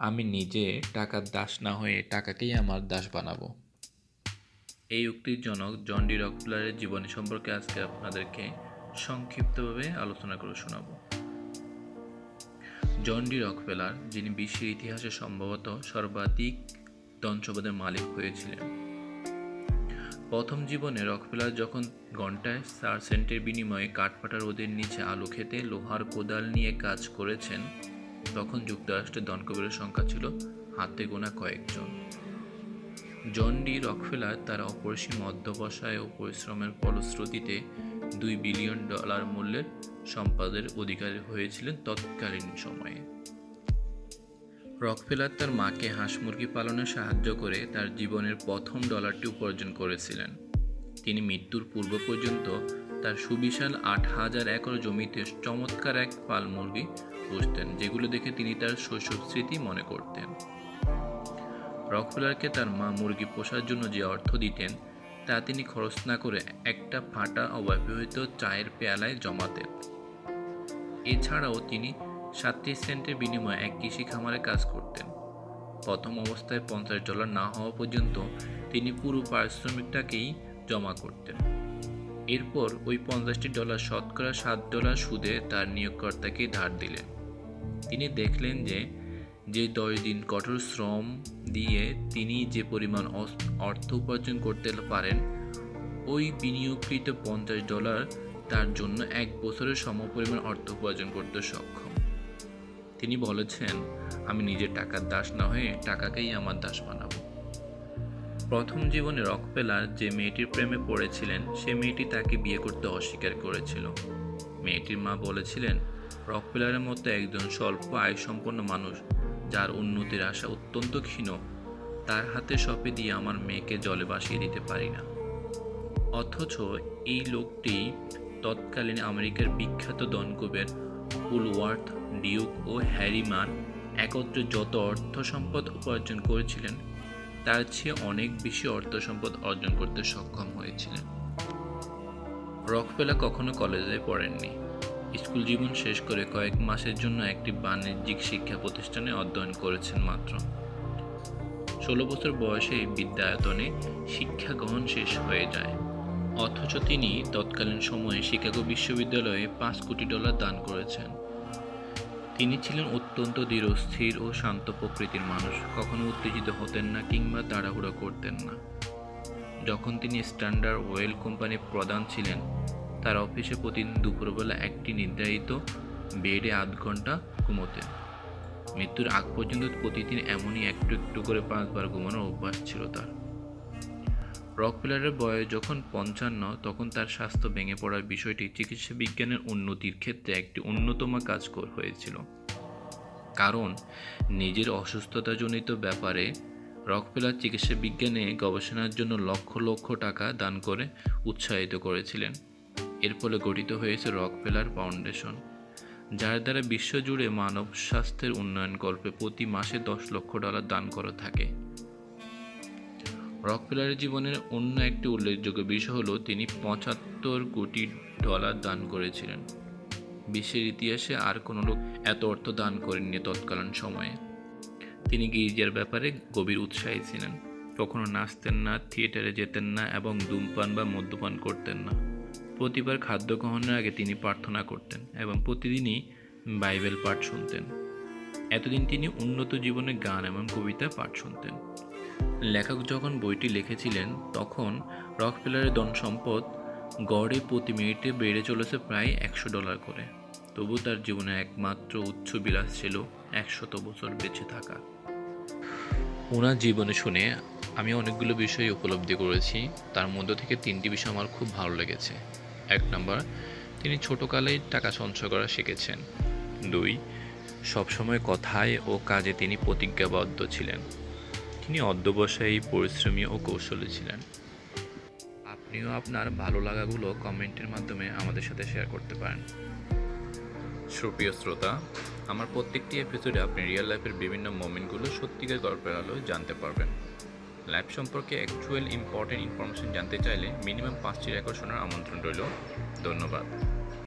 আমি নিজে টাকার দাস না হয়ে টাকাকেই আমার দাস বানাবো। এই উক্তির জনক জন ডি রকফেলারের জীবনী সম্পর্কে আজকে আপনাদেরকে সংক্ষিপ্তভাবে আলোচনা করে শোনাবো। জন ডি রকফেলার, যিনি বিশ্বের ইতিহাসে সম্ভবত সর্বাধিক ধনসম্পদের মালিক হয়েছিলেন। প্রথম জীবনে রকফেলার যখন ঘন্টায় চার সেন্টের বিনিময়ে কাঠপাটা রোদের নিচে আলু খেতে লোহার কোদাল নিয়ে কাজ করেছেন তখন যুক্তরাষ্ট্রের ধনকবিরের সংখ্যা ছিল হাতে গোনা কয়েকজন। জন ডি রকফেলার তার অপরিসীম অধ্যবসায় ও পরিশ্রমের ফলশ্রুতিতে দুই বিলিয়ন ডলার মূল্যের সম্পদের অধিকারী হয়েছিলেন তৎকালীন সময়ে। রকফেলার তার মাকে হাঁস মুরগি পালনে সাহায্য করে তার জীবনের প্রথম ডলারটি উপার্জন করেছিলেন। তিনি মৃত্যুর পূর্ব পর্যন্ত তার সুবিশাল আট হাজার একর জমিতে চমৎকার এক পাল মুরগি পুষতেন, যেগুলো দেখে তিনি তার শৈশব স্মৃতি মনে করতেন। রকফেলারকে তার মা মুরগি পোষার জন্য যে অর্থ দিতেন, তা তিনি খরচ না করে একটা ফাটা অব্যবহৃত চায়ের পেয়ালায় জমাতেন। এছাড়াও তিনি সাতত্রিশ সেন্টের বিনিময়ে এক কৃষি খামারে কাজ করতেন। প্রথম অবস্থায় পঞ্চাশ ডলার না হওয়া পর্যন্ত তিনি পুরো পারিশ্রমিকটাকেই জমা করতেন। এরপর ওই পঞ্চাশটি ডলার শতকরা সাত ডলার সুদে তার নিয়োগকর্তাকে ধার দিলেন। তিনি দেখলেন যে যে দশ দিন কঠোর শ্রম দিয়ে তিনি যে পরিমাণ অর্থ উপার্জন করতে পারেন, ওই বিনিয়োগকৃত পঞ্চাশ ডলার তার জন্য এক বছরের সমপরিমাণ অর্থ উপার্জন করতে সক্ষম। তিনি বলেছেন, আমি নিজের টাকার দাস না হয়ে টাকাকেই আমার দাস বানাবো। প্রথম জীবনে রকপেলার যে মেয়েটির প্রেমে পড়েছিলেন, সে মেয়েটি তাকে বিয়ে করতে অস্বীকার করেছিল। মেয়েটির মা বলেছিলেন রকপেলারের মতো একজন স্বল্প আয় সম্পন্ন মানুষ, যার উন্নতির আশা অত্যন্ত ক্ষীণ, তার হাতে সপে দিয়ে আমার মেয়েকে জলে ভাসিয়ে দিতে পারি না। অথচ এই লোকটি তৎকালীন আমেরিকার বিখ্যাত দনকুবের উলওয়ার্থ ডিউক ও হ্যারিমান একত্রে যত অর্থ সম্পদ উপার্জন করেছিলেন তার চেয়ে অনেক বেশি অর্থ সম্পদ অর্জন করতে সক্ষম হয়েছিলেন। রকফেলা কখনো কলেজে পড়েননি। স্কুল জীবন শেষ করে কয়েক মাসের জন্য একটি বাণিজ্যিক শিক্ষা প্রতিষ্ঠানে অধ্যয়ন করেছেন মাত্র। ষোলো বছর বয়সে বিদ্যায়তনে শিক্ষা গ্রহণ শেষ হয়ে যায়। অথচ তিনি তৎকালীন সময়ে শিকাগো বিশ্ববিদ্যালয়ে পাঁচ কোটি ডলার দান করেছেন। তিনি ছিলেন অত্যন্ত দৃঢ়স্থির ও শান্ত প্রকৃতির মানুষ। কখনো উত্তেজিত হতেন না কিংবা তাড়াহুড়ো করতেন না। যখন তিনি স্ট্যান্ডার্ড ওয়েল কোম্পানির প্রধান ছিলেন, তার অফিসে প্রতিদিন দুপুরবেলা একটি নির্ধারিত বেডে আধ ঘণ্টা ঘুমোতেন। মৃত্যুর আগ পর্যন্ত প্রতিদিন এমনই একটু একটু করে পাঁচবার ঘুমানোর অভ্যাস ছিল তার। রকফিলারের বয়স যখন পঞ্চান্ন, তখন তার স্বাস্থ্য ভেঙে পড়ার বিষয়টি চিকিৎসা বিজ্ঞানের উন্নতির ক্ষেত্রে একটি অন্যতম কাজ হয়েছিল। কারণ, নিজের অসুস্থতাজনিত ব্যাপারে রকফিলার চিকিৎসা বিজ্ঞানে গবেষণার জন্য লক্ষ লক্ষ টাকা দান করে উৎসাহিত করেছিলেন। এর ফলে গঠিত হয়েছে রকফেলার ফাউন্ডেশন, যার দ্বারা বিশ্বজুড়ে মানব স্বাস্থ্যের উন্নয়ন কল্পে প্রতি মাসে দশ লক্ষ ডলার দান করা থাকে। রকফেলারের জীবনের অন্য একটি উল্লেখযোগ্য বিষয় হলো, তিনি পঁচাত্তর কোটি ডলার দান করেছিলেন। বিশ্বের ইতিহাসে আর কোনো লোক এত অর্থ দান করেননি তৎকালীন সময়ে। তিনি গির্জার ব্যাপারে গভীর উৎসাহী ছিলেন? কখনো নাচতেন না, থিয়েটারে যেতেন না এবং ধূমপান বা মদ্যপান করতেন না। প্রতিবার খাদ্য গ্রহণের আগে তিনি প্রার্থনা করতেন এবং প্রতিদিনই বাইবেল পাঠ শুনতেন। এতদিন তিনি উন্নত জীবনে গান এবং কবিতা পাঠ শুনতেন। লেখক যখন বইটি লিখেছিলেন, তখন রকফেলারের ধন সম্পদ গড়ে প্রতি মিনিটে বেড়ে চলেছে প্রায় একশো ডলার করে। তবু তার জীবনে একমাত্র উচ্চ বিলাস ছিল একশত বছর বেঁচে থাকা। ওনার জীবনে শুনে আমি অনেকগুলো বিষয় উপলব্ধি করেছি। তার মধ্য থেকে তিনটি বিষয় আমার খুব ভালো লেগেছে। এক নম্বর, তিনি ছোটোকালেই টাকা সঞ্চয় করা শিখেছেন। দুই, সবসময় কথায় ও কাজে তিনি প্রতিজ্ঞাবদ্ধ ছিলেন। তিনি অধ্যবসায়ী, পরিশ্রমী ও কৌশলী ছিলেন। আপনিও আপনার ভালো লাগাগুলো কমেন্টের মাধ্যমে আমাদের সাথে শেয়ার করতে পারেন। সুপ্রিয় শ্রোতা, আমার প্রত্যেকটি এপিসোডে আপনি রিয়েল লাইফের বিভিন্ন মোমেন্টগুলো সত্যিকার গল্পের আলো জানতে পারবেন। লাইফ সম্পর্কে অ্যাকচুয়াল ইম্পর্টেন্ট ইনফরমেশন জানতে চাইলে মিনিমাম পাঁচটি রেকর্ড শোনার আমন্ত্রণ রইল। ধন্যবাদ।